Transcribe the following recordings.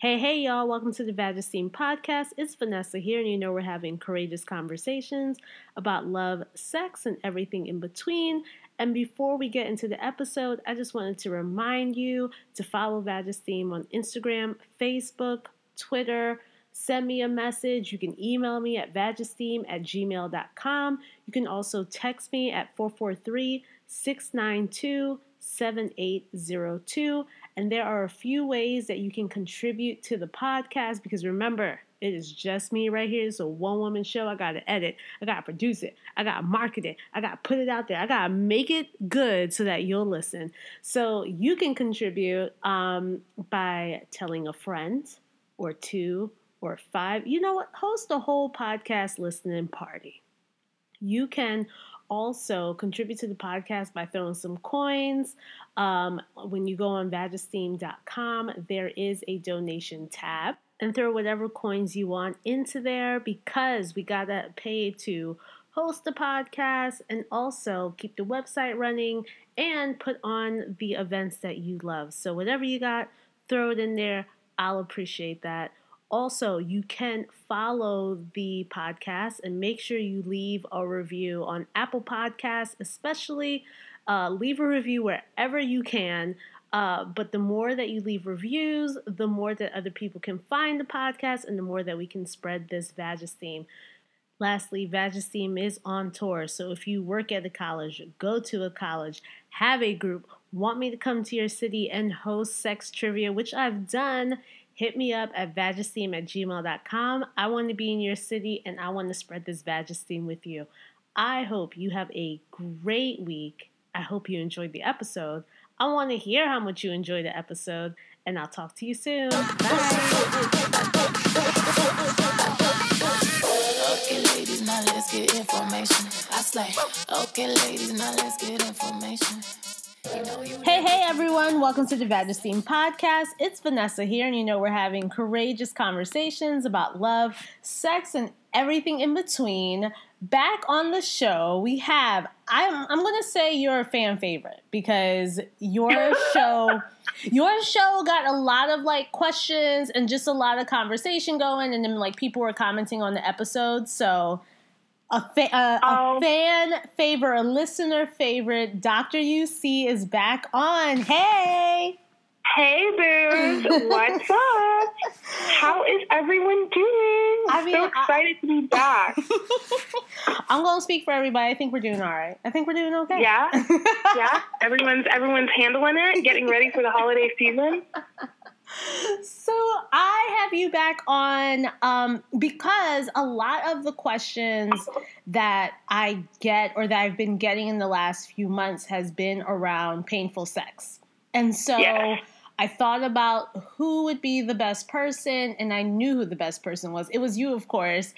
Hey, hey, y'all, welcome to the Vagesteem Podcast. It's Vanessa here, and you know we're having courageous conversations about love, sex, and everything in between. And before we get into the episode, I just wanted to remind you to follow Vagesteem on Instagram, Facebook, Twitter. Send me a message. You can email me at vagesteem at gmail.com. You can also text me at 443 692 7802. And there are a few ways that you can contribute to the podcast because remember, it is just me right here. It's a one woman show. I got to edit, I got to produce it, I got to market it, I got to put it out there, I got to make it good so that you'll listen. So you can contribute um, by telling a friend or two or five. You know what? Host a whole podcast listening party. You can also contribute to the podcast by throwing some coins. Um, when you go on vagesteem.com, there is a donation tab and throw whatever coins you want into there because we got to pay to host the podcast and also keep the website running and put on the events that you love. So, whatever you got, throw it in there. I'll appreciate that. Also, you can follow the podcast and make sure you leave a review on Apple Podcasts, especially. Uh, leave a review wherever you can. Uh, but the more that you leave reviews, the more that other people can find the podcast and the more that we can spread this Vagesteem. Lastly, Vagesteem is on tour. So if you work at a college, go to a college, have a group, want me to come to your city and host sex trivia, which I've done hit me up at vagesteem at gmail.com. I want to be in your city and I want to spread this Vagesteem with you. I hope you have a great week. I hope you enjoyed the episode. I want to hear how much you enjoyed the episode, and I'll talk to you soon. Bye. Okay, ladies, now let's get information. I say, okay, ladies, now let's get information. Hey, hey, everyone. Welcome to the Vagesteem Podcast. It's Vanessa here, and you know we're having courageous conversations about love, sex, and everything in between. Back on the show, we have, I'm, I'm going to say you're a fan favorite because your show, your show got a lot of like questions and just a lot of conversation going, and then like people were commenting on the episodes. So, a, fa- uh, Oh. a fan favorite, a listener favorite, Dr. UC is back on. Hey! Hey, Booze. What's up? How is everyone doing? I I'm mean, so I- excited to be back. I'm going to speak for everybody. I think we're doing all right. I think we're doing okay. Yeah, yeah. Everyone's everyone's handling it, getting ready for the holiday season. So I have you back on um, because a lot of the questions that I get or that I've been getting in the last few months has been around painful sex. And so Yes. I thought about who would be the best person, and I knew who the best person was. It was you, of course,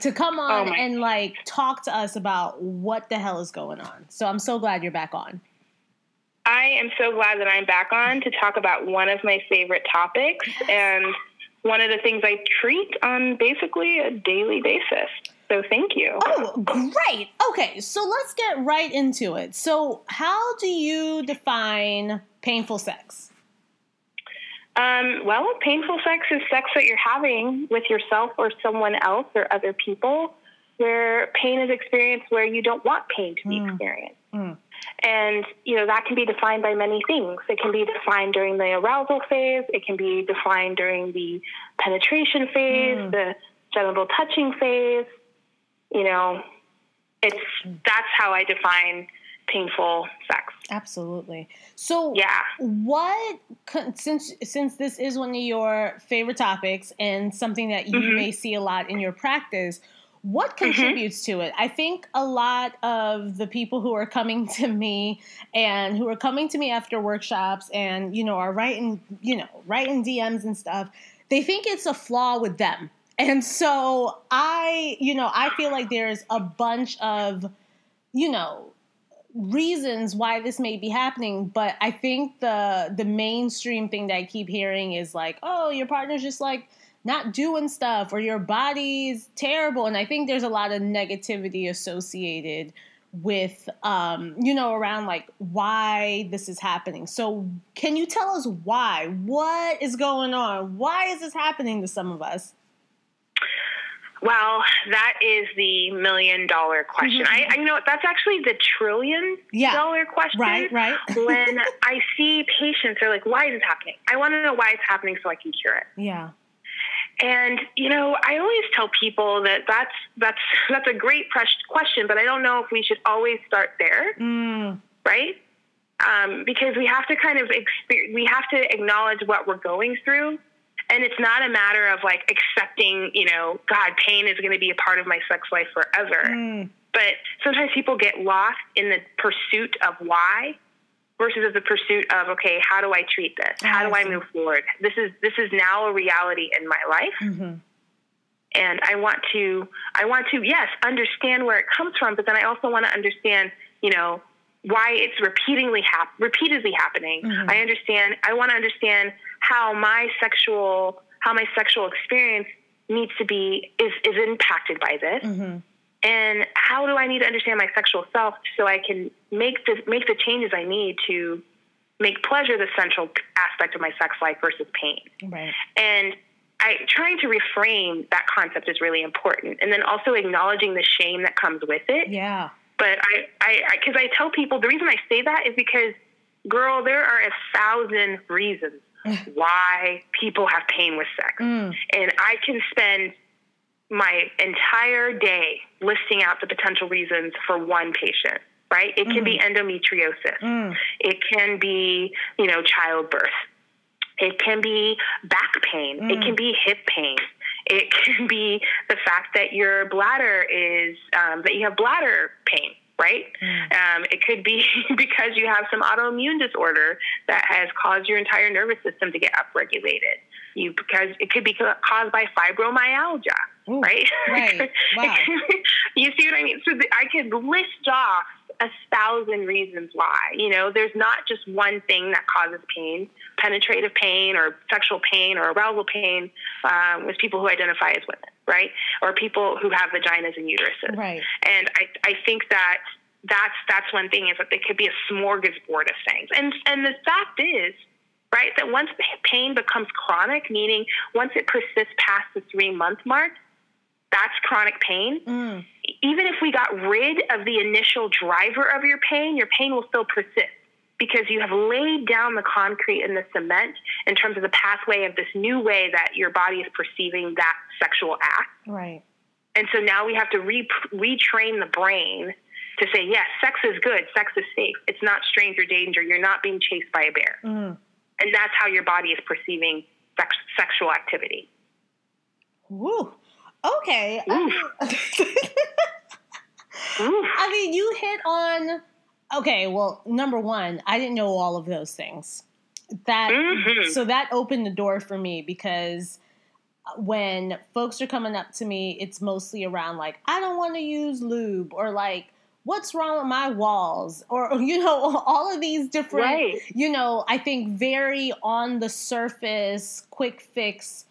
to come on Oh and like talk to us about what the hell is going on. So I'm so glad you're back on. I am so glad that I'm back on to talk about one of my favorite topics and one of the things I treat on basically a daily basis. So thank you. Oh, great. Okay, so let's get right into it. So, how do you define painful sex? Um, well, painful sex is sex that you're having with yourself or someone else or other people where pain is experienced where you don't want pain to be experienced. Mm. And, you know, that can be defined by many things. It can be defined during the arousal phase, it can be defined during the penetration phase, Mm. the genital touching phase. You know, it's that's how I define painful sex. Absolutely. So, Yeah. what since since this is one of your favorite topics and something that you Mhm. may see a lot in your practice, what mm-hmm. contributes to it? I think a lot of the people who are coming to me and who are coming to me after workshops and you know are writing, you know, writing DMs and stuff, they think it's a flaw with them. And so I, you know, I feel like there's a bunch of, you know, reasons why this may be happening but i think the the mainstream thing that i keep hearing is like oh your partner's just like not doing stuff or your body's terrible and i think there's a lot of negativity associated with um you know around like why this is happening so can you tell us why what is going on why is this happening to some of us Well, that is the million dollar question. I, I you know that's actually the trillion Mm-hmm. Yeah. dollar question. right right when I see patients, they're like, "Why is this happening? I want to know why it's happening so I can cure it." yeah And you know, I always tell people that that's that's that's a great question, but I don't know if we should always start there, mm, right? Um, because we have to kind of experience, we have to acknowledge what we're going through, and it's not a matter of like accepting, you know, God, pain is going to be a part of my sex life forever. mm, But sometimes people get lost in the pursuit of why versus the pursuit of okay, how do I treat this? How do I move forward? This is this is now a reality in my life mhm. and I want to I want to yes understand where it comes from, but then I also want to understand you know why it's repeatedly hap- repeatedly happening. Mhm. I understand. I want to understand how my sexual how my sexual experience needs to be is is impacted by this, Mhm. And how do I need to understand my sexual self so I can make the make the changes I need to make pleasure the central aspect of my sex life versus pain? Right. And I trying to reframe that concept is really important, and then also acknowledging the shame that comes with it. yeah. But I, I, because I, tell people the reason I say that is because, girl, there are a thousand reasons why people have pain with sex, Mm. and I can spend my entire day listing out the potential reasons for one patient. Right? It can be endometriosis. Mm. It can be, you know, childbirth. It can be back pain. It can be hip pain. It can be the fact that your bladder is, um, that you have bladder pain, right? Um, it could be because you have some autoimmune disorder that has caused your entire nervous system to get upregulated. You because it could be caused by fibromyalgia, Ooh, right? right. Wow. you see what I mean? So the, I could list off a thousand reasons why. You know, there's not just one thing that causes pain. Penetrative pain or sexual pain or arousal pain um, with people who identify as women, right? Or people who have vaginas and uteruses. Right. And I, I think that that's that's one thing is that they could be a smorgasbord of things. And and the fact is, right, that once pain becomes chronic, meaning once it persists past the three month mark, that's chronic pain. Mm. Even if we got rid of the initial driver of your pain, your pain will still persist because you have laid down the concrete and the cement in terms of the pathway of this new way that your body is perceiving that sexual act. Right. And so now we have to re- retrain the brain to say, yes, sex is good, sex is safe. It's not strange or danger. You're not being chased by a bear. Mm. And that's how your body is perceiving sex- sexual activity. Woo. Okay. I mean, you hit on. Okay, well, number one, I didn't know all of those things. That Mhm. so that opened the door for me because when folks are coming up to me, it's mostly around like I don't want to use lube or like what's wrong with my walls or you know all of these different Right. you know I think very on the surface quick fix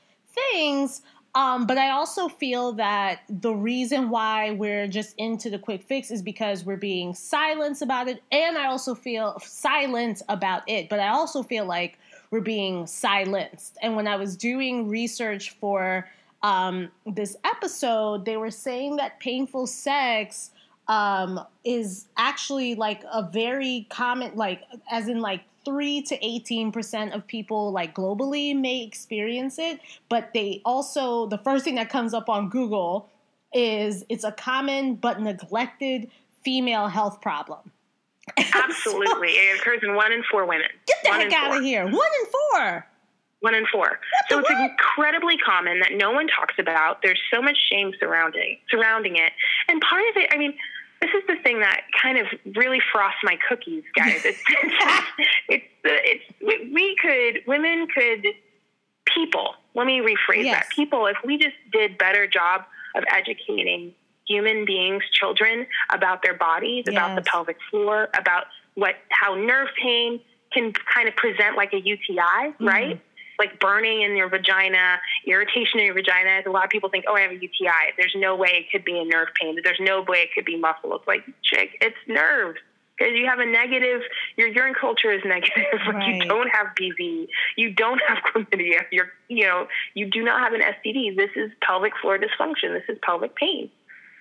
things um, but I also feel that the reason why we're just into the quick fix is because we're being silent about it. And I also feel silent about it. But I also feel like we're being silenced. And when I was doing research for um, this episode, they were saying that painful sex um, is actually like a very common, like, as in like 3 to 18% of people like globally may experience it but they also the first thing that comes up on google is it's a common but neglected female health problem Absolutely. it occurs in one in four women. get the one heck out four. of here one in four One in four. the So it's what? incredibly common that no one talks about. There's so much shame surrounding surrounding it, and part of it. I mean, this is the thing that kind of really frosts my cookies, guys. It's it's it's, it's we could women could people. Let me rephrase Yes. that. People, if we just did better job of educating human beings, children about their bodies, about the pelvic floor, about what how nerve pain can kind of present like a UTI, right? Mm-hmm. Like burning in your vagina, irritation in your vagina. A lot of people think, oh, I have a UTI. There's no way it could be a nerve pain. There's no way it could be muscle. It's like, chick, it's nerves. Because you have a negative, your urine culture is negative. Like Right. you don't have BV, you don't have chlamydia. You're, you know, you do not have an STD. This is pelvic floor dysfunction. This is pelvic pain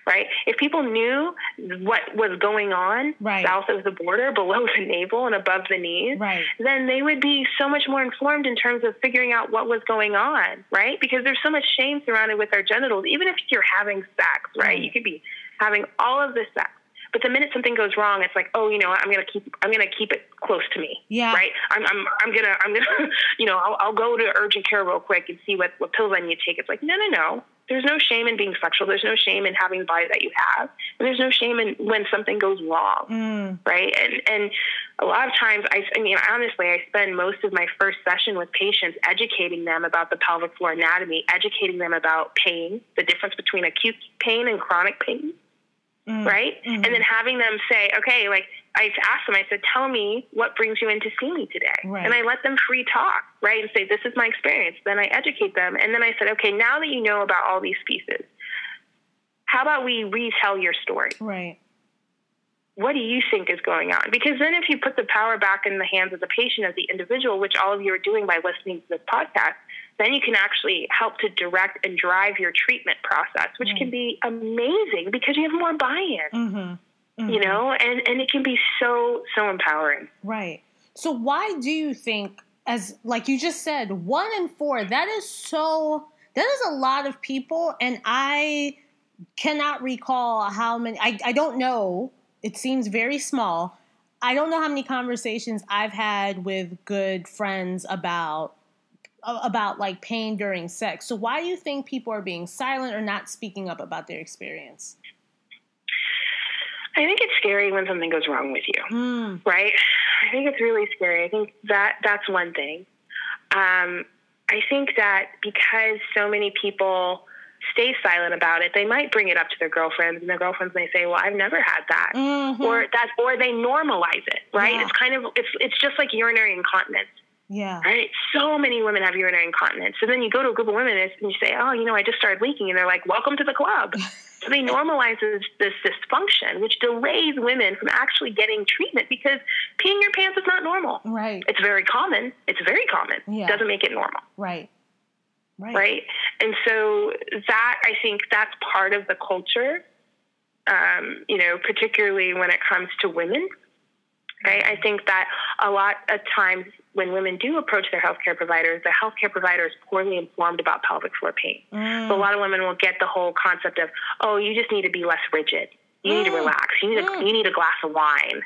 right? If people knew what was going on Right. south of the border, below the navel and above the knees, Right. then they would be so much more informed in terms of figuring out what was going on, right? Because there's so much shame surrounded with our genitals. Even if you're having sex, right? You could be having all of this sex. But the minute something goes wrong, it's like, oh, you know. I'm gonna keep, I'm gonna keep it close to me, Yeah. right? I'm, I'm, I'm gonna, I'm gonna, you know, I'll, I'll go to urgent care real quick and see what, what pills I need to take. It's like, no, no, no. There's no shame in being sexual. There's no shame in having the body that you have, and there's no shame in when something goes wrong Mm. right? And and a lot of times, I, I mean, honestly, I spend most of my first session with patients educating them about the pelvic floor anatomy, educating them about pain, the difference between acute pain and chronic pain, Mm. right? Mhm. And then having them say, okay, like I asked them, I said, tell me what brings you in to see me today, Right. and I let them free talk, right, and say, this is my experience. Then I educate them, and then I said, okay, now that you know about all these pieces. How about we retell your story? Right. what do you think is going on? Because then if you put the power back in the hands of the patient, of the individual, which all of you are doing by listening to this podcast, then you can actually help to direct and drive your treatment process, which can be amazing because you have more buy-in, Mm-hmm. You mm-hmm. know, and, and it can be so, so empowering. Right. So why do you think, as like you just said, one in four, that is so that is a lot of people, and I cannot recall how many I, I don't know. It seems very small. I don't know how many conversations I've had with good friends about about like pain during sex. So why do you think people are being silent or not speaking up about their experience? I think it's scary when something goes wrong with you. Mm, right? I think it's really scary. I think that that's one thing. Um, I think that because so many people stay silent about it, they might bring it up to their girlfriends, and their girlfriends may say, "Well, I've never had that," mhm. or that, or they normalize it, right? Yeah. It's kind of it's it's just like urinary incontinence, yeah. right? So many women have urinary incontinence, so then you go to a group of women and you say, "Oh, you know, I just started leaking," and they're like, "Welcome to the club." So they normalize this, this dysfunction, which delays women from actually getting treatment because peeing your pants is not normal. Right. It's very common. It's very common. Yeah. Doesn't make it normal, Right. Right. right? And so that I think that's part of the culture. Um, you know, particularly when it comes to women. Right? I think that a lot of times when women do approach their healthcare providers, the healthcare provider is poorly informed about pelvic floor pain. Mm. So a lot of women will get the whole concept of, oh, you just need to be less rigid. You need to Mm. relax. You need a, Mm. you need a glass of wine.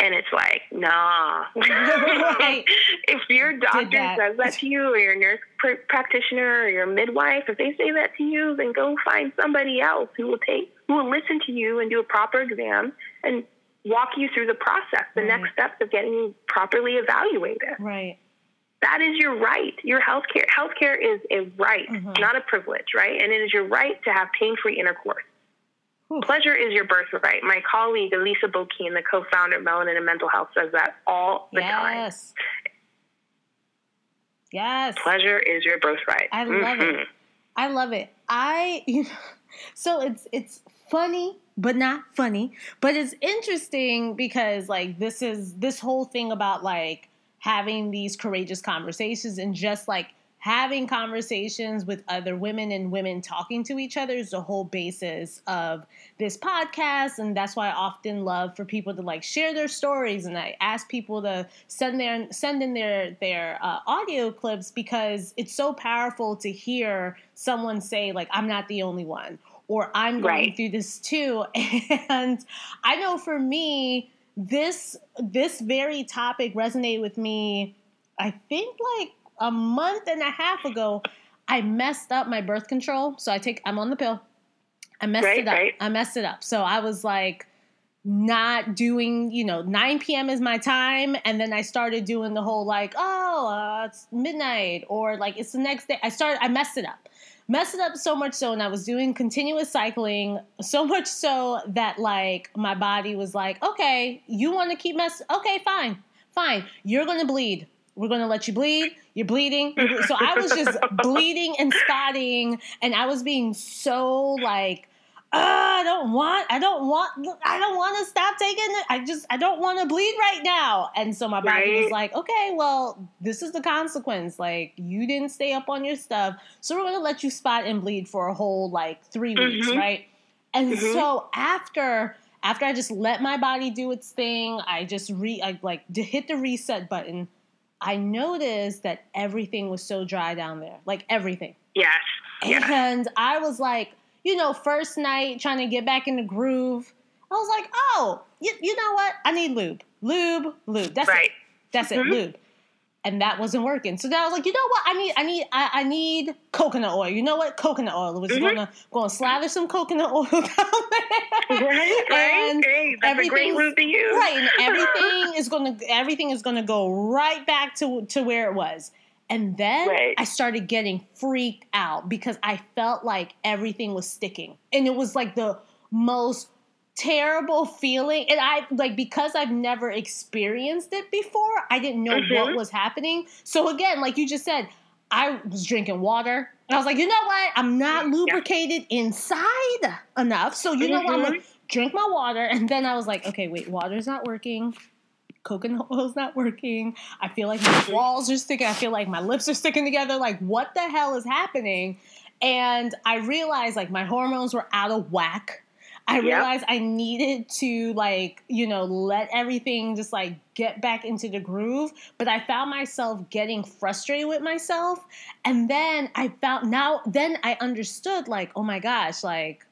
And it's like, nah. Right. if your doctor that. says that to you, or your nurse pr- practitioner, or your midwife, if they say that to you, then go find somebody else who will take, who will listen to you and do a proper exam and walk you through the process, the Right. next steps of getting properly evaluated. Right. That is your right. Your healthcare healthcare is a right, Mhm. not a privilege, right? And it is your right to have pain-free intercourse. Whew. Pleasure is your birthright. My colleague Elisa Bokeen, the co-founder of Melanin and Mental Health, says that all the time. Yes. Yes. Pleasure is your birthright. I love it. Mhm. I love it. I you know, so it's it's funny but not funny, but it's interesting because like this is this whole thing about like having these courageous conversations and just like having conversations with other women and women talking to each other is the whole basis of this podcast. And that's why I often love for people to like share their stories. And I ask people to send their send in their their uh, audio clips because it's so powerful to hear someone say like I'm not the only one or I'm going Right. through this too. And I know for me this this very topic resonated with me I think like a month and a half ago I messed up my birth control so I take I'm on the pill I messed Right, it up right. I messed it up so I was like not doing, you know, 9 p.m. is my time. And then I started doing the whole like, oh, uh, it's midnight or like it's the next day. I started, I messed it up. Messed it up so much so, and I was doing continuous cycling so much so that like my body was like, okay, you want to keep mess? Okay, fine, fine. You're gonna bleed. We're going to let you bleed. You're bleeding. You're ble-. So I was just bleeding and spotting, and I was being so like, uh, I don't want, I don't want, I don't want to stop taking it. I just, I don't want to bleed right now. And so my body Right. was like, okay, well, this is the consequence. Like, you didn't stay up on your stuff. So we're going to let you spot and bleed for a whole like 3 weeks, Mhm. right? And Mhm. so after, after I just let my body do its thing, I just re, I like hit the reset button. I noticed that everything was so dry down there, like everything. Yes. Yes. And I was like, you know, first night trying to get back in the groove. I was like, oh, you, you know what? I need lube. Lube, lube. That's Right. it. That's it, Mhm. lube. And that wasn't working. So then I was like, you know what? I need, I need, I, I need coconut oil. You know what? Coconut oil. I was Mhm. gonna gonna slather some coconut oil down there. Right, right. And Hey, that's a great route to use. Right, and everything is gonna everything is gonna go right back to to where it was. And then Right. I started getting freaked out because I felt like everything was sticking. And it was like the most terrible feeling. And I like because I've never experienced it before, I didn't know what Mhm. was happening. So again, like you just said, I was drinking water. And I was like, you know what? I'm not Yeah. lubricated inside enough. So you know what? I'm gonna Mhm. drink my water. And then I was like, okay, wait, water's not working. Coconut oil's not working. I feel like my walls are sticking. I feel like my lips are sticking together. Like, what the hell is happening? And I realized like my hormones were out of whack. I Yep. realized I needed to like, you know, let everything just like get back into the groove. But I found myself getting frustrated with myself. And then I found now, then I understood like, oh my gosh, like,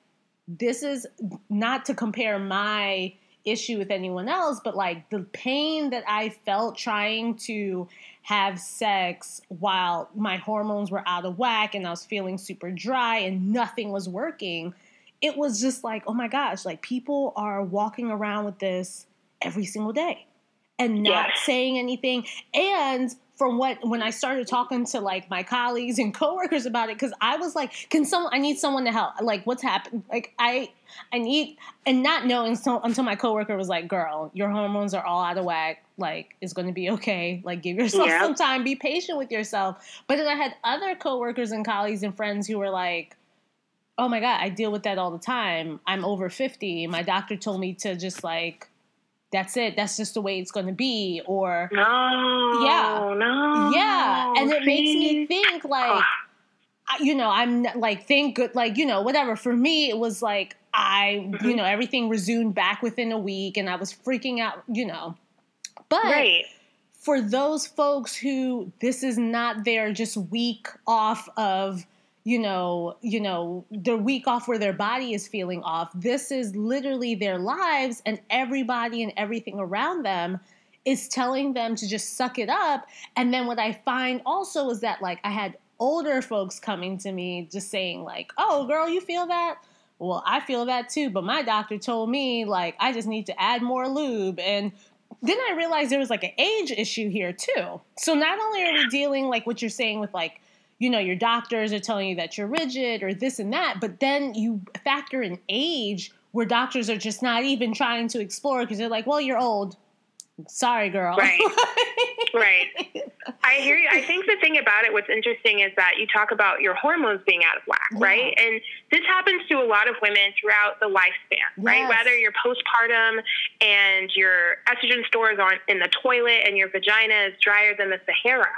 this is not to compare my issue with anyone else, but like the pain that I felt trying to have sex while my hormones were out of whack and I was feeling super dry and nothing was working. It was just like, oh my gosh, like people are walking around with this every single day and not Yes. saying anything. And from what when I started talking to like my colleagues and coworkers about it, because I was like, can someone I need someone to help. Like what's happened? Like I I need and not knowing so, until my coworker was like, girl, your hormones are all out of whack. Like it's gonna be okay. Like give yourself Yeah. some time, be patient with yourself. But then I had other coworkers and colleagues and friends who were like, Oh my god, I deal with that all the time. I'm over 50. My doctor told me to just like that's it. That's just the way it's going to be. Or No. Yeah. No. yeah, and it makes me think like, you know, I'm like think good, like you know, whatever. For me, it was like I, you Mhm. know, everything resumed back within a week, and I was freaking out, you know. But Right. for those folks who this is not their just week off of you know you know their week off where their body is feeling off this is literally their lives and everybody and everything around them is telling them to just suck it up. And then what i find also is that like i had older folks coming to me just saying like oh girl you feel that? Well i feel that too but my doctor told me like i just need to add more lube. And then I realized there was like an age issue here too. So not only are we dealing like what you're saying with like, you know, your doctors are telling you that you're rigid or this and that, but then you factor in age where doctors are just not even trying to explore because they're like, well, you're old. Sorry, girl. Right. Right. I hear you. I think the thing about it, what's interesting is that you talk about your hormones being out of whack, Yeah. right? And this happens to a lot of women throughout the lifespan, right? Whether you're postpartum and your estrogen stores aren't in the toilet and your vagina is drier than the Sahara,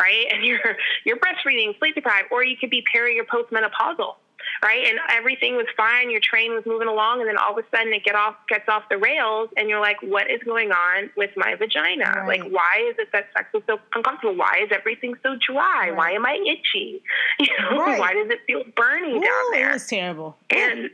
right? And you're you're breastfeeding, sleep deprived, or you could be peri or postmenopausal, right? And everything was fine, your train was moving along, and then all of a sudden it get off gets off the rails, and you're like, what is going on with my vagina? Right. Like, why is it that sex is so uncomfortable? Why is everything so dry? Right. Why am I itchy? You know, Right. why does it feel burning Ooh, down there? It's terrible. and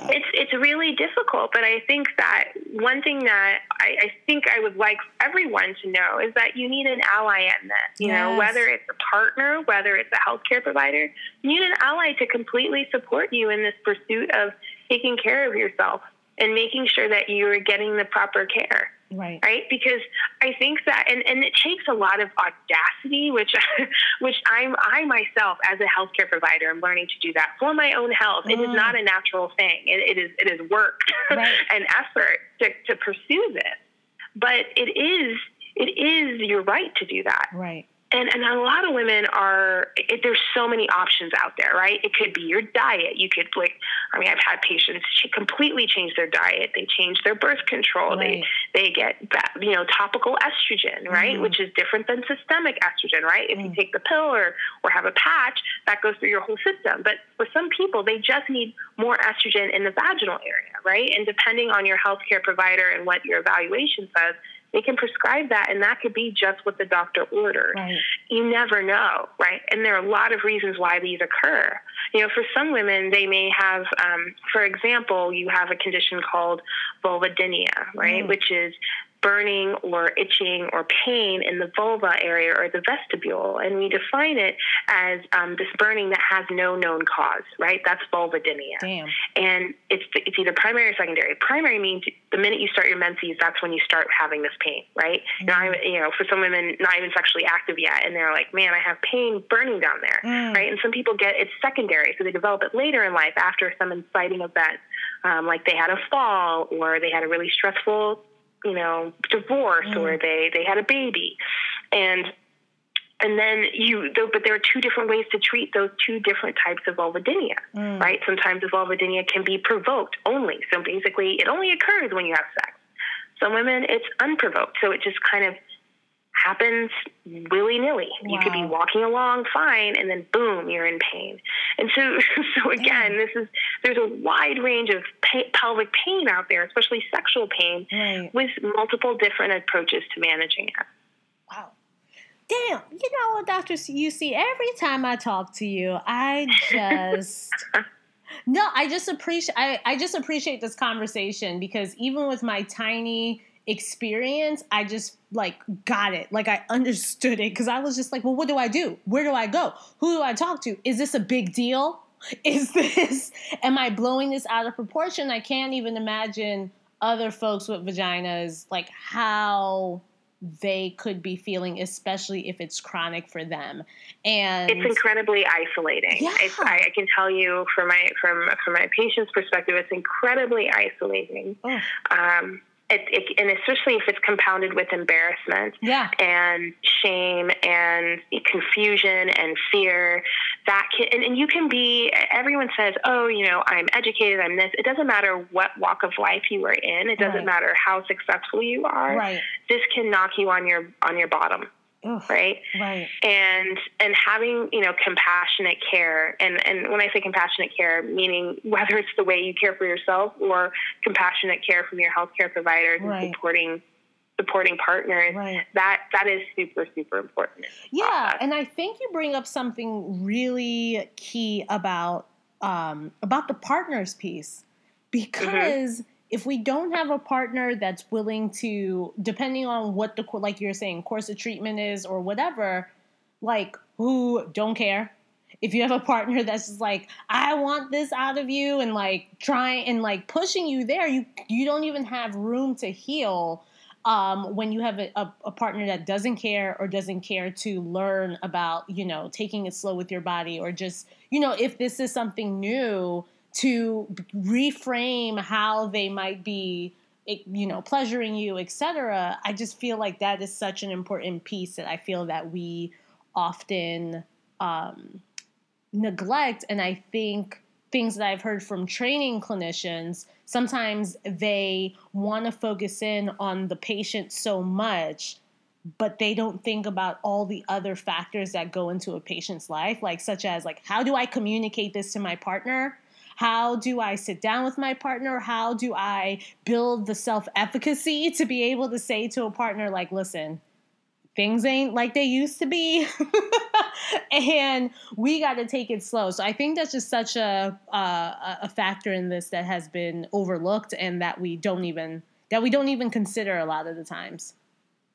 it's it's really difficult. But I think that one thing that I, I think I would like everyone to know is that you need an ally in this. You know, whether it's a partner, whether it's a healthcare provider, you need an ally to completely support you in this pursuit of taking care of yourself and making sure that you're getting the proper care Right. right? Because I think that, and, and it takes a lot of audacity, which which I'm I myself as a healthcare provider am learning to do that for my own health. It is Mm. not a natural thing. It, it is it is work Right. and effort to, to pursue this, but it is it is your right to do that. Right and and a lot of women are it, there's so many options out there right? It could be your diet. You could like i mean i've had patients completely change their diet. They change their birth control. Right. they they get you know topical estrogen right? Mm which is different than systemic estrogen right? If mm. you take the pill or or have a patch that goes through your whole system. But for some people they just need more estrogen in the vaginal area right? And depending on your healthcare provider and what your evaluation says they can prescribe that, and that could be just what the doctor ordered. Right. You never know, right? And there are a lot of reasons why these occur. You know, for some women, they may have, um, for example, you have a condition called vulvodynia, right, mm. which is burning or itching or pain in the vulva area or the vestibule. And we define it as um, this burning that has no known cause, right? That's vulvodynia. Damn. And it's, it's either primary or secondary. Primary means the minute you start your menses, that's when you start having this pain, right? Mm. Now, you know, for some women, not even sexually active yet, and they're like, man, I have pain burning down there, mm. right? And some people get it's secondary, so they develop it later in life after some inciting event. Um, like they had a fall or they had a really stressful you know, divorce mm. or they they had a baby, and and then you but there are two different ways to treat those two different types of vulvodynia mm. right? Sometimes the vulvodynia can be provoked only. So basically it only occurs when you have sex. Some women it's unprovoked. So it just kind of happens willy nilly. Wow. You could be walking along fine, and then boom, you're in pain. And so, so again, this is there's a wide range of pelvic pain out there, especially sexual pain, right. with multiple different approaches to managing it. Wow. Damn, you know what, Doctor UC, every time I talk to you, I just no, I just appreciate I, I just appreciate this conversation because even with my tiny experience, I just like got it. Like I understood it because I was just like, well, what do I do? Where do I go? Who do I talk to? Is this a big deal? Is this, am I blowing this out of proportion? I can't even imagine other folks with vaginas, like how they could be feeling, especially if it's chronic for them. And it's incredibly isolating. Yeah. I, I, can tell you from my from from my patient's perspective, it's incredibly isolating. Oh. Um, it, it, and especially if it's compounded with embarrassment yeah. and shame and confusion and fear that can, and, and, you can be everyone says oh you know i'm educated i'm this it doesn't matter what walk of life you are in it doesn't right. matter how successful you are right. this can knock you on your on your bottom Right? Right. And and having you know compassionate care and and when i say compassionate care meaning whether it's the way you care for yourself or compassionate care from your healthcare providers right. and supporting supporting partners right. that that is super super important. Yeah and i think you bring up something really key about um about the partners piece because mm-hmm if we don't have a partner that's willing to depending on what the like you're saying course of treatment is or whatever like who don't care. If you have a partner that's just like i want this out of you and like trying and like pushing you there you you don't even have room to heal um, when you have a, a, a, partner that doesn't care or doesn't care to learn about you know taking it slow with your body or just you know if this is something new to reframe how they might be you know pleasuring you etc i just feel like that is such an important piece that i feel that we often um, neglect. And i think things that i've heard from training clinicians sometimes they want to focus in on the patient so much but they don't think about all the other factors that go into a patient's life like such as like how do i communicate this to my partner how do I sit down with my partner? How do I build the self efficacy to be able to say to a partner, like, listen, things ain't like they used to be and we got to take it slow. So i think that's just such a, a, a factor in this that has been overlooked and that we don't even that we don't even consider a lot of the times.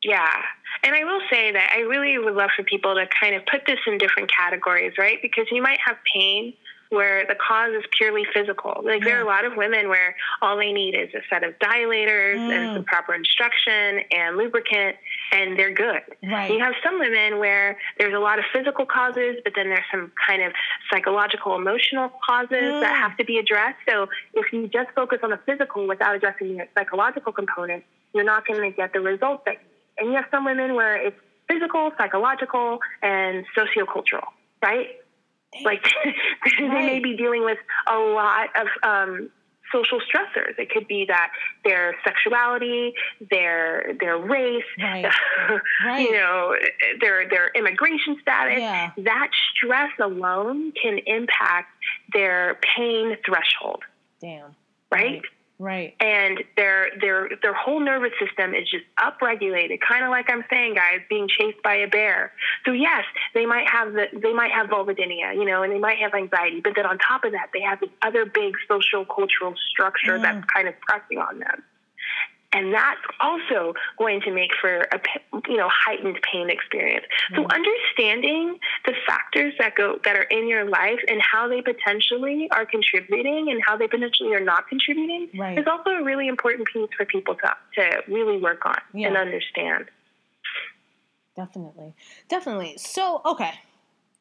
Yeah. And i will say that i really would love for people to kind of put this in different categories right? Because you might have pain where the cause is purely physical. Like yeah. there are a lot of women where all they need is a set of dilators mm. and some proper instruction and lubricant, and they're good. Right. You have some women where there's a lot of physical causes, but then there's some kind of psychological, emotional causes mm. that have to be addressed. So if you just focus on the physical without addressing the psychological component, you're not going to get the results that you and you have some women where it's physical, psychological, and sociocultural, right? Like they may be dealing with a lot of um, social stressors. It could be that their sexuality, their their race, Right. Right. you know, their their immigration status. Yeah. That stress alone can impact their pain threshold, Damn. right? Right. And their their their whole nervous system is just upregulated, kind of like I'm saying, guys, being chased by a bear. So yes, they might have the they might have vulvodynia, you know, and they might have anxiety, but then on top of that, they have this other big social cultural structure that's kind of pressing on them. And that's also going to make for a you know heightened pain experience. So mm-hmm. understanding the factors that go that are in your life and how they potentially are contributing and how they potentially are not contributing Right. is also a really important piece for people to to really work on Yeah. and understand. Definitely. Definitely. So, okay.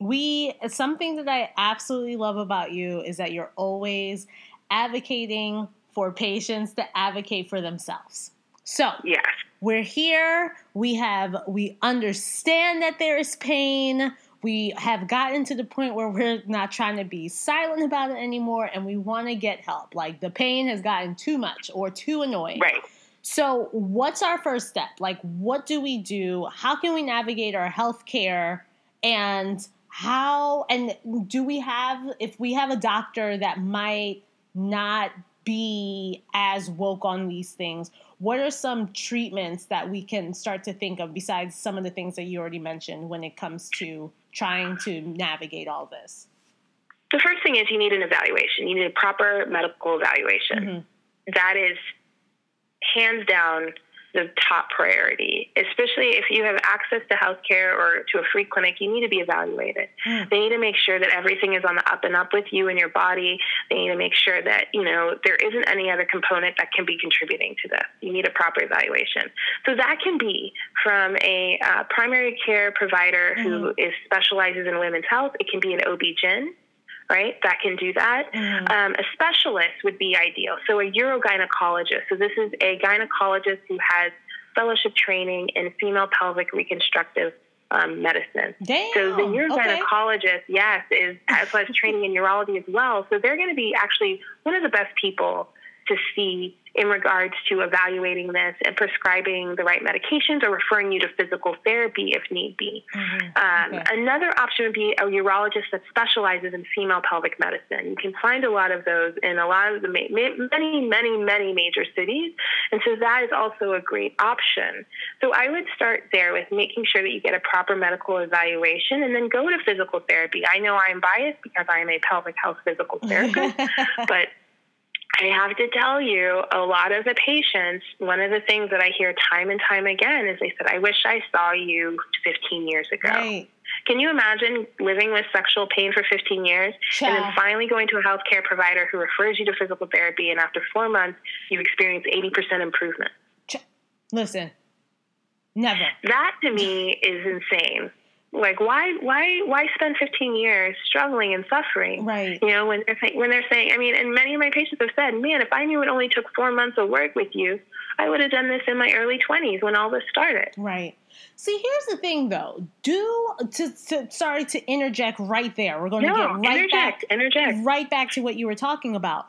We something that I absolutely love about you is that you're always advocating for patients to advocate for themselves. So, Yes. we're here, we have we understand that there is pain. We have gotten to the point where we're not trying to be silent about it anymore and we want to get help. Like the pain has gotten too much or too annoying. Right. So, what's our first step? Like, what do we do? How can we navigate our health care? And how, and do we have, if we have a doctor that might not be as woke on these things, what are some treatments that we can start to think of besides some of the things that you already mentioned when it comes to trying to navigate all this? The first thing is you need an evaluation. You need a proper medical evaluation. Mm-hmm. That is hands down the top priority, especially if you have access to healthcare or to a free clinic, you need to be evaluated. Mm. They need to make sure that everything is on the up and up with you and your body. They need to make sure that, you know, there isn't any other component that can be contributing to this. You need a proper evaluation. So that can be from a uh, primary care provider who is specializes in women's health. It can be an OB-GYN right? That can do that. Um, a specialist would be ideal. So a urogynecologist. So this is a gynecologist who has fellowship training in female pelvic reconstructive um, medicine. Damn. So the okay. urogynecologist, yes, is as well as training in urology as well. So they're going to be actually one of the best people to see in regards to evaluating this and prescribing the right medications or referring you to physical therapy if need be. Um, Okay. Another option would be a urologist that specializes in female pelvic medicine. You can find a lot of those in a lot of the ma- many, many, many major cities, and so that is also a great option. So I would start there with making sure that you get a proper medical evaluation, and then go to physical therapy. I know I'm biased because I am a pelvic health physical therapist, but I have to tell you, a lot of the patients, one of the things that I hear time and time again is they said, I wish I saw you 15 years ago. Right. Can you imagine living with sexual pain for 15 years and then finally going to a healthcare provider who refers you to physical therapy, and after four months, you experience 80% improvement? Listen, never. That to me is insane. Like, why, why, why spend 15 years struggling and suffering? Right. You know, when they're, saying- when they're saying, I mean, and many of my patients have said, man, if I knew it only took four months of work with you, I would have done this in my early 20s when all this started. Right. See, here's the thing, though. Do to, to sorry to interject right there. We're going to get right interject, back, interject. right back to what you were talking about.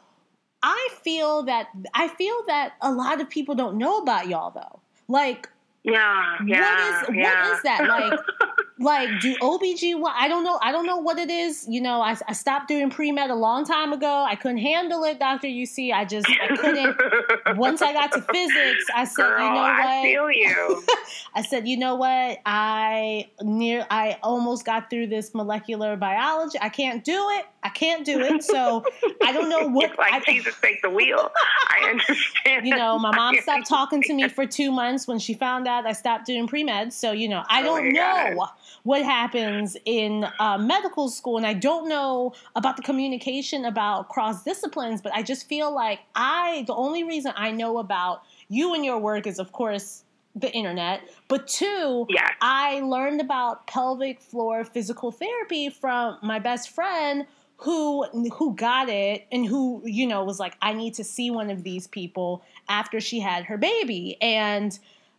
I feel that I feel that a lot of people don't know about y'all though. Like, Yeah, yeah. what is yeah. what is that like? like, do OBGY? I don't know. I don't know what it is. You know, I, I stopped doing pre med a long time ago. I couldn't handle it, Doctor. UC, I just I couldn't. Once I got to physics, I said, Girl, you know what? I feel you. I said, you know what? I near I almost got through this molecular biology. I can't do it. I can't do it. So I don't know what it's like I, Jesus take the wheel. I understand. you know, my mom stopped talking to me for two months when she found out I stopped doing pre med. So, you know, I Oh don't know. God. What happens in uh, medical school, and I don't know about the communication about cross disciplines, but I just feel like I, the only reason I know about you and your work is, of course, the internet, but two, Yes. I learned about pelvic floor physical therapy from my best friend who who got it and who you know was like I need to see one of these people after she had her baby and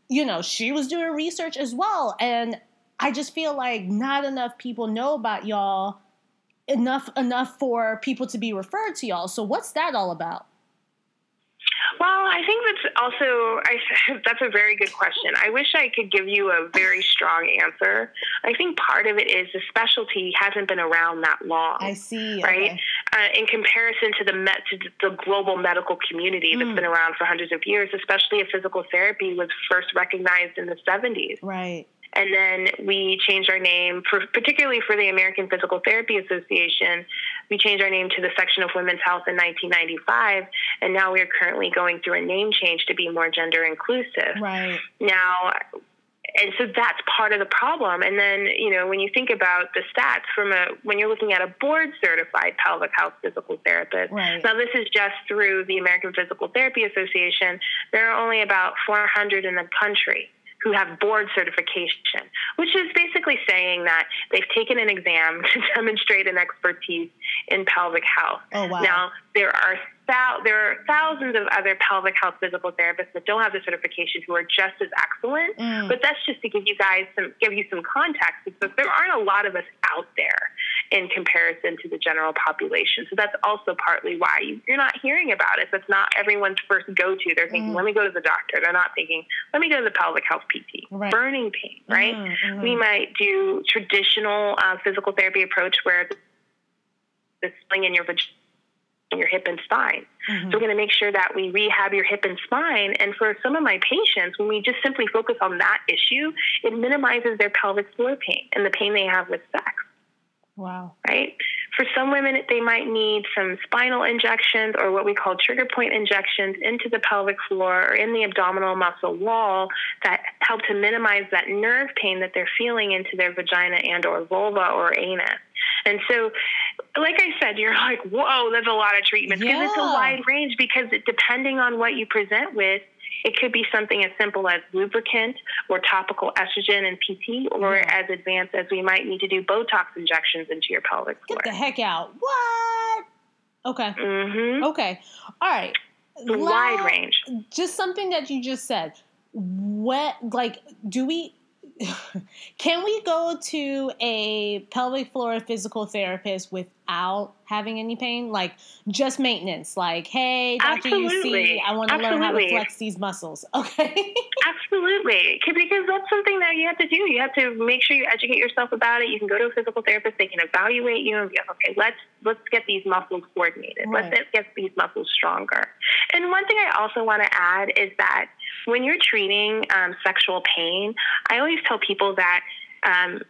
you know, she was doing research as well. And I just feel like not enough people know about y'all enough enough for people to be referred to y'all. So what's that all about? Well, I think that's also I, that's a very good question. I wish I could give you a very strong answer. I think part of it is the specialty hasn't been around that long. I see. Right, okay. uh, in comparison to the met, to the global medical community that's Mm. been around for hundreds of years, especially if physical therapy was first recognized in the 70s. Right. And then we changed our name, for, particularly for the American Physical Therapy Association. We changed our name to the Section of Women's Health in 1995, and now we are currently going through a name change to be more gender inclusive. Right. Now, and so that's part of the problem. And then, you know, when you think about the stats from a, when you're looking at a board certified pelvic health physical therapist, Right. now this is just through the American Physical Therapy Association, there are only about 400 in the country who have board certification, which is basically saying that they've taken an exam to demonstrate an expertise in pelvic health. Oh wow. Now, there are there are thousands of other pelvic health physical therapists that don't have the certification who are just as excellent. Mm. But that's just to give you guys some give you some context because there aren't a lot of us out there in comparison to the general population. So that's also partly why you, you're not hearing about it. That's not everyone's first go to. They're thinking, Mm. let me go to the doctor. They're not thinking, let me go to the pelvic health PT. Right. Burning pain, right? Mhm, mhm. We might do traditional uh, physical therapy approach where the sling in your vagina, your hip and spine. Mhm. So we're going to make sure that we rehab your hip and spine. And for some of my patients, when we just simply focus on that issue, it minimizes their pelvic floor pain and the pain they have with sex Wow. right? For some women, they might need some spinal injections or what we call trigger point injections into the pelvic floor or in the abdominal muscle wall that help to minimize that nerve pain that they're feeling into their vagina and or vulva or anus. And so, like I said, you're like, whoa, that's a lot of treatments because it's a wide range because depending on what you present with, it could be something as simple as lubricant or topical estrogen and PT, or Yeah. as advanced as we might need to do Botox injections into your pelvic floor. Get the heck out. What? Okay. hmm Okay. All right. Wide La- range. Just something that you just said. What like do we can we go to a pelvic floor physical therapist without having any pain? Like just maintenance. Like, hey, Dr. UC, Absolutely. I want to learn how to flex these muscles. Okay. Absolutely, because that's something that you have to do. You have to make sure you educate yourself about it. You can go to a physical therapist; they can evaluate you and be like, okay, let's let's get these muscles coordinated. Right. Let's get these muscles stronger. And one thing I also want to add is that when you're treating um, sexual pain, I always tell people that. Um,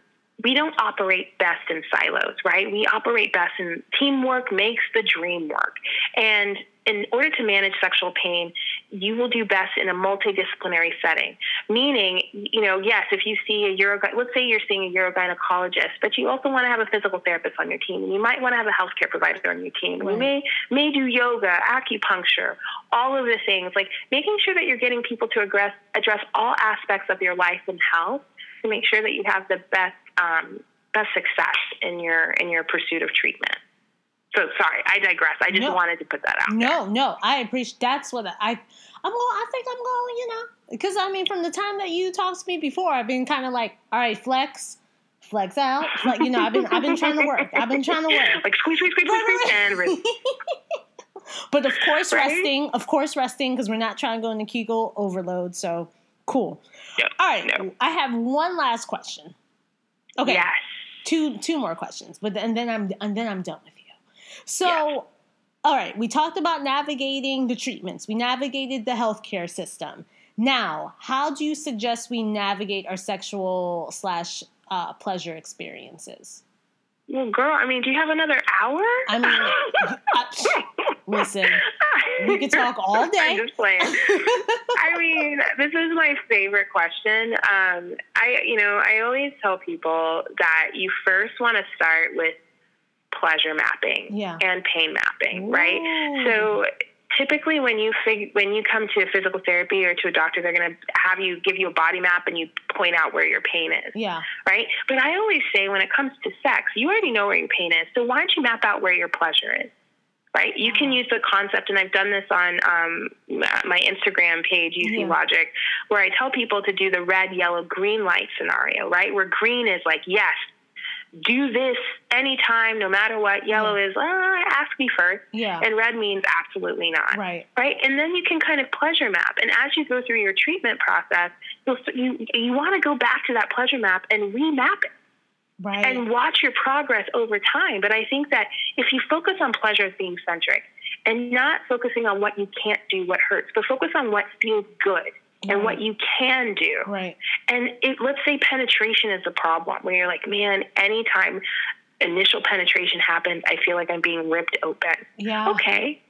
we don't operate best in silos, right? We operate best in teamwork makes the dream work. And in order to manage sexual pain, you will do best in a multidisciplinary setting. Meaning, you know, yes, if you see a uro, let's say you're seeing a urogynecologist, but you also want to have a physical therapist on your team, and you might want to have a healthcare provider on your team. You may may do yoga, acupuncture, all of the things like making sure that you're getting people to address address all aspects of your life and health to make sure that you have the best um, best success in your in your pursuit of treatment. So sorry, I digress. I just No. wanted to put that out. No, no, I appreciate. That's what I. I'm going. I think I'm going. You know, because I mean, from the time that you talked to me before, I've been kind of like, all right, flex, flex out. Like you know, I've been, I've been trying to work. I've been trying to work. Like squeeze, squeeze, squeeze, Right, squeeze, and release. But of course, Right? resting. Of course, resting because we're not trying to go into Kegel overload. So cool. Yep. All right, No. I have one last question. Okay, Yes. two two more questions, but then, and then I'm and then I'm done with. So, Yeah. all right, we talked about navigating the treatments. We navigated the healthcare system. Now, how do you suggest we navigate our sexual slash uh, pleasure experiences? Well, girl, I mean, do you have another hour? I mean, listen, we could talk all day. I'm just playing. I mean, this is my favorite question. Um, I, you know, I always tell people that you first want to start with pleasure mapping Yeah. and pain mapping, right? So typically when you fig- when you come to a physical therapy or to a doctor they're going to have you give you a body map and you point out where your pain is yeah, right but i always say when it comes to sex you already know where your pain is so why don't you map out where your pleasure is right? You can use the concept, and I've done this on um, my Instagram page, UC Yeah. Logic, where I tell people to do the red, yellow, green light scenario, right? Where green is like, yes, do this anytime, no matter what. Yellow is, ah, ask me first. Yeah. And red means absolutely not. Right. Right. And then you can kind of pleasure map. And as you go through your treatment process, you'll, you, you want to go back to that pleasure map and remap it Right. and watch your progress over time. But I think that if you focus on pleasure as being centric and not focusing on what you can't do, what hurts, but focus on what feels good and what you can do. right. And it, let's say penetration is the problem, where you're like, man, anytime initial penetration happens, I feel like I'm being ripped open. Yeah. Okay.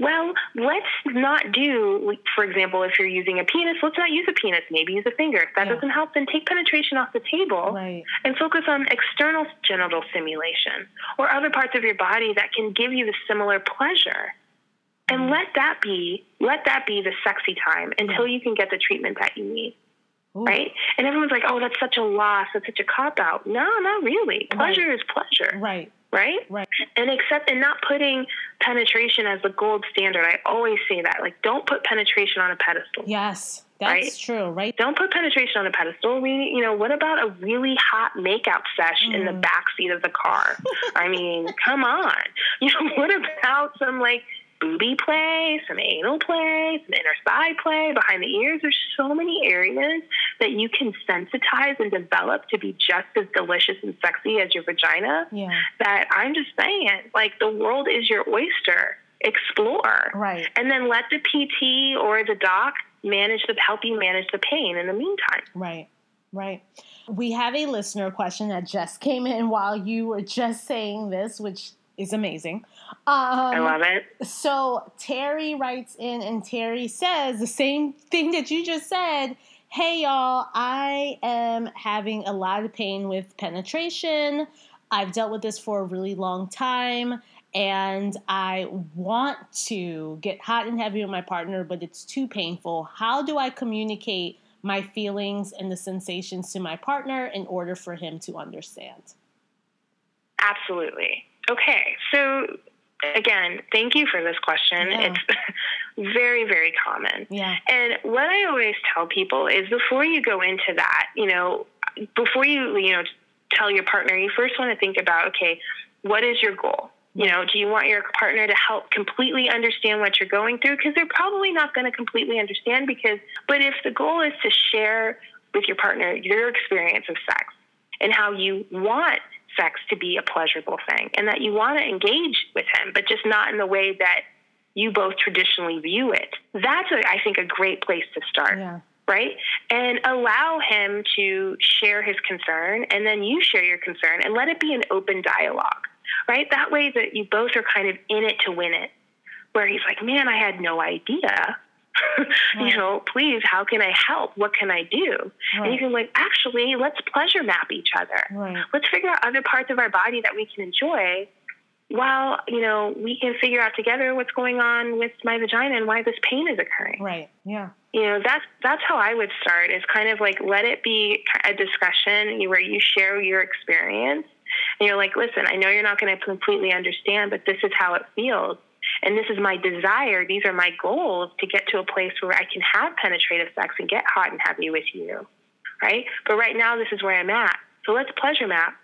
Well, let's not do, for example, if you're using a penis, let's not use a penis. Maybe use a finger. If that Yeah. doesn't help, then take penetration off the table Right. and focus on external genital stimulation or other parts of your body that can give you the similar pleasure. And let that be let that be the sexy time until you can get the treatment that you need. Ooh. Right? And everyone's like, "Oh, that's such a loss. That's such a cop out." No, not really. Pleasure is pleasure, Right. right? Right. And accept and not putting penetration as the gold standard. I always say that. Like, don't put penetration on a pedestal. Yes. That's Right? true. Right. Don't put penetration on a pedestal. We, you know, what about a really hot makeout sesh in the Mm. back seat of the car? I mean, come on. You know, what about some like booby play, some anal play, some inner thigh play behind the ears? There's so many areas that you can sensitize and develop to be just as delicious and sexy as your vagina. Yeah. That I'm just saying, like the world is your oyster. Explore Right. and then let the PT or the doc manage the help you manage the pain in the meantime. Right. Right. We have a listener question that just came in while you were just saying this, which is amazing. Um, I love it. So Terry writes in, and Terry says the same thing that you just said. Hey, y'all, I am having a lot of pain with penetration. I've dealt with this for a really long time, and I want to get hot and heavy with my partner, but it's too painful. How do I communicate my feelings and the sensations to my partner in order for him to understand? Absolutely. Okay, so again, thank you for this question. Yeah. It's very, very common. Yeah. And what I always tell people is before you go into that, you know, before you, you know, tell your partner, you first want to think about, okay, what is your goal? You know, do you want your partner to help completely understand what you're going through? Because they're probably not going to completely understand because, but if the goal is to share with your partner your experience of sex and how you want sex to be a pleasurable thing and that you want to engage with him, but just not in the way that you both traditionally view it. That's, a, I think, a great place to start Yeah. right? And allow him to share his concern, and then you share your concern, and let it be an open dialogue, right? That way that you both are kind of in it to win it. Where he's like, man, I had no idea. Right. you know, please, how can I help? What can I do? And you can like, actually, let's pleasure map each other. Right. Let's figure out other parts of our body that we can enjoy while, you know, we can figure out together what's going on with my vagina and why this pain is occurring Right. Yeah. you know that's that's how I would start is kind of like let it be a discussion where you share your experience and you're like listen I know you're not going to completely understand but this is how it feels and this is my desire these are my goals to get to a place where I can have penetrative sex and get hot and heavy with you right but right now this is where I'm at so let's pleasure map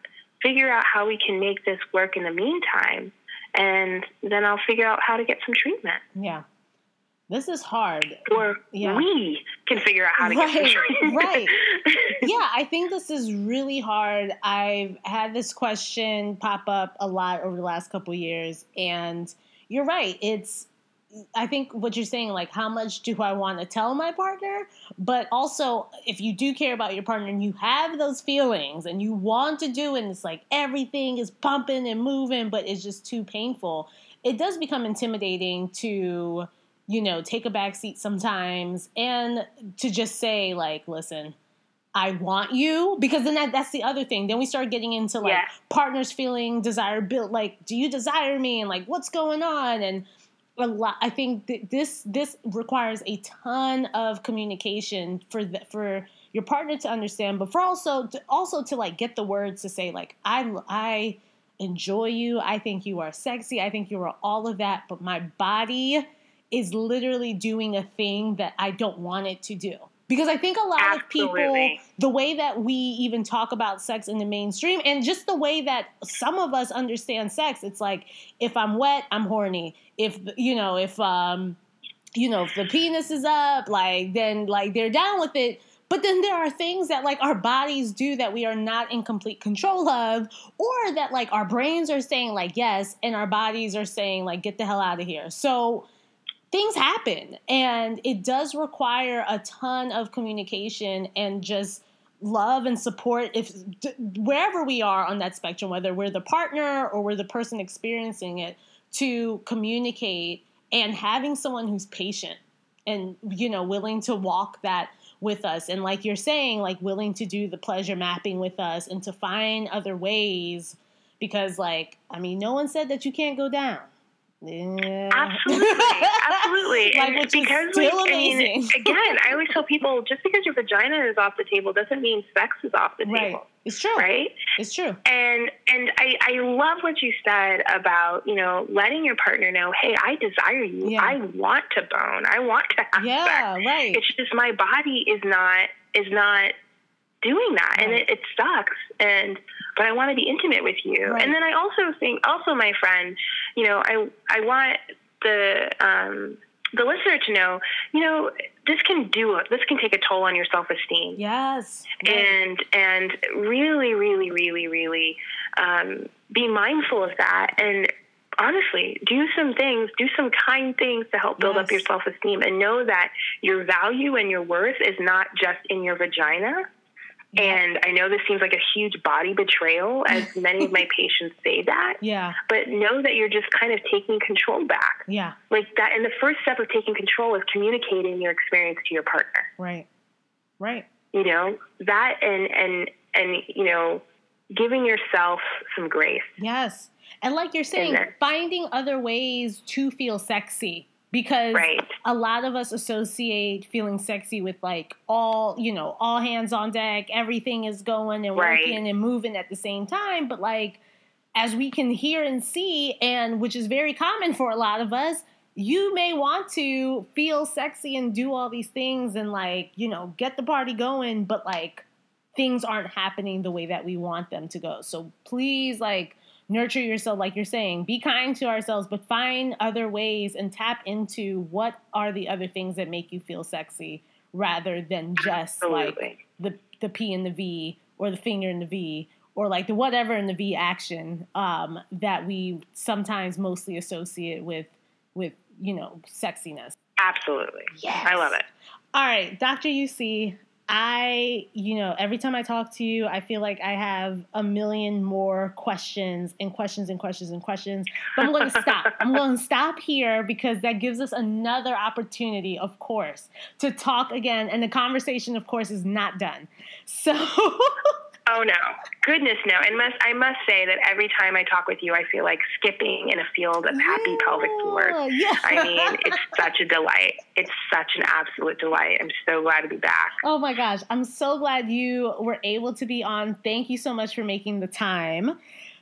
figure out how we can make this work in the meantime and then I'll figure out how to get some treatment Yeah. This is hard. or Yeah. we can figure out how to get some treatment. right. yeah, I think this is really hard. I've had this question pop up a lot over the last couple years, and you're right. It's I think what you're saying, like, how much do I want to tell my partner? But also, if you do care about your partner and you have those feelings and you want to do and it's like everything is pumping and moving, but it's just too painful, it does become intimidating to, you know, take a back seat sometimes and to just say, like, listen, I want you because then that, that's the other thing. Then we start getting into like Yeah. partners feeling desire built like do you desire me and like what's going on and a lot I think th- this this requires a ton of communication for the, for your partner to understand but for also to, also to like get the words to say like I I enjoy you. I think you are sexy. I think you are all of that. But my body is literally doing a thing that I don't want it to do. Because I think a lot Absolutely. of people, the way that we even talk about sex in the mainstream, and just the way that some of us understand sex, it's like if I'm wet, I'm horny. If you know, if um, you know, if the penis is up, like then like they're down with it. But then there are things that like our bodies do that we are not in complete control of, or that like our brains are saying like yes, and our bodies are saying like get the hell out of here. So things happen, and it does require a ton of communication and just love and support if wherever we are on that spectrum whether we're the partner or we're the person experiencing it to communicate and having someone who's patient and you know willing to walk that with us. And like you're saying like willing to do the pleasure mapping with us and to find other ways because like i mean no one said that you can't go down yeah. Absolutely, absolutely. Like, and because, like, I mean, amazing. again, I always tell people just because your vagina is off the table doesn't mean sex is off the right table, it's true right? it's true And and I, I love what you said about you know letting your partner know, hey, I desire you. Yeah. I want to bone. I want to have yeah sex. right It's just my body is not is not doing that, and it, it sucks. And but I want to be intimate with you. Right. And then I also think, also my friend, you know, I I want the um, the listener to know, you know, this can do this can take a toll on your self esteem yes and and really, really, really, really um, be mindful of that. And honestly, do some things, do some kind things to help build up your self esteem, and know that your value and your worth is not just in your vagina. And I know this seems like a huge body betrayal, as many of my patients say that. yeah. But know that you're just kind of taking control back. yeah. Like that, and the first step of taking control is communicating your experience to your partner. Right. Right. You know that and and and you know giving yourself some grace. Yes. And like you're saying, finding other ways to feel sexy because right a lot of us associate feeling sexy with like all, you know, all hands on deck, everything is going and Right. working and moving at the same time, but like as we can hear and see and which is very common for a lot of us, you may want to feel sexy and do all these things and like, you know, get the party going, but like things aren't happening the way that we want them to go. So please, like, nurture yourself, like you're saying, be kind to ourselves, but find other ways and tap into what are the other things that make you feel sexy rather than just like the, the P and the V or the finger in the V or like the whatever in the V action um, that we sometimes mostly associate with, with, you know, sexiness. absolutely Yes. i love it All right, Dr. UC, I, you know, every time I talk to you, I feel like I have a million more questions and questions and questions and questions. But I'm going to stop. I'm going to stop here because that gives us another opportunity, of course, to talk again. And the conversation, of course, is not done. So, oh no goodness no and must i must say that every time i talk with you i feel like skipping in a field of happy pelvic floors Yeah. i mean it's such a delight it's such an absolute delight i'm so glad to be back Oh my gosh, I'm so glad you were able to be on. Thank you so much for making the time.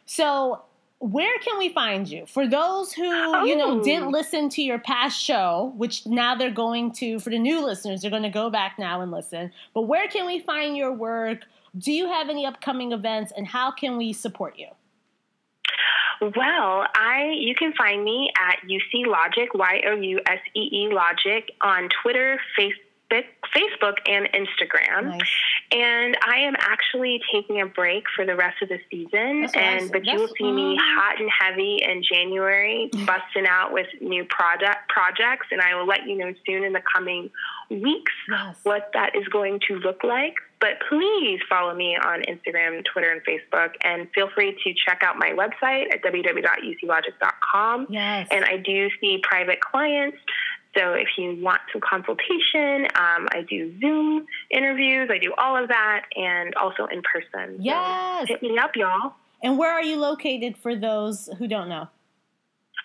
So, where can we find you? For those who, you know, Oh. didn't listen to your past show, which now they're going to, for the new listeners, they're going to go back now and listen. But where can we find your work? Do you have any upcoming events and how can we support you? Well, I you can find me at UC Logic, Y O U S E E Logic on Twitter, Facebook, Facebook and Instagram. Nice. And I am actually taking a break for the rest of the season. That's and said. but you will see me hot and heavy in January, busting out with new product projects, and I will let you know soon in the coming weeks Yes. what that is going to look like. But please follow me on Instagram, Twitter, and Facebook, and feel free to check out my website at www.youseelogic.com. Yes. And I do see private clients. So if you want some consultation, um, I do Zoom interviews, I do all of that, and also in person. So Yes. hit me up, y'all. And where are you located for those who don't know?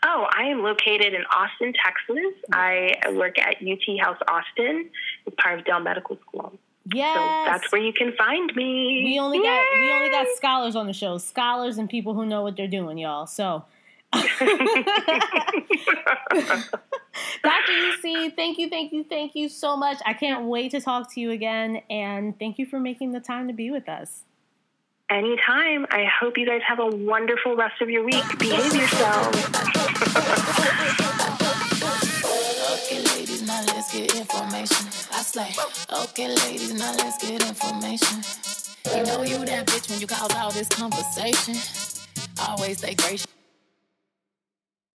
Oh, I am located in Austin, Texas. I work at UT Health Austin. It's part of Dell Medical School. Yes. So that's where you can find me. We only got we only got scholars on the show, scholars and people who know what they're doing, y'all. So. Dr. UC, thank you, thank you, thank you so much. I can't wait to talk to you again, and thank you for making the time to be with us. Anytime. I hope you guys have a wonderful rest of your week. Behave yourselves. Okay, ladies, now let's get information. I slay. Okay, ladies, now let's get information. You know you that bitch when you cause all this conversation. Always stay gracious.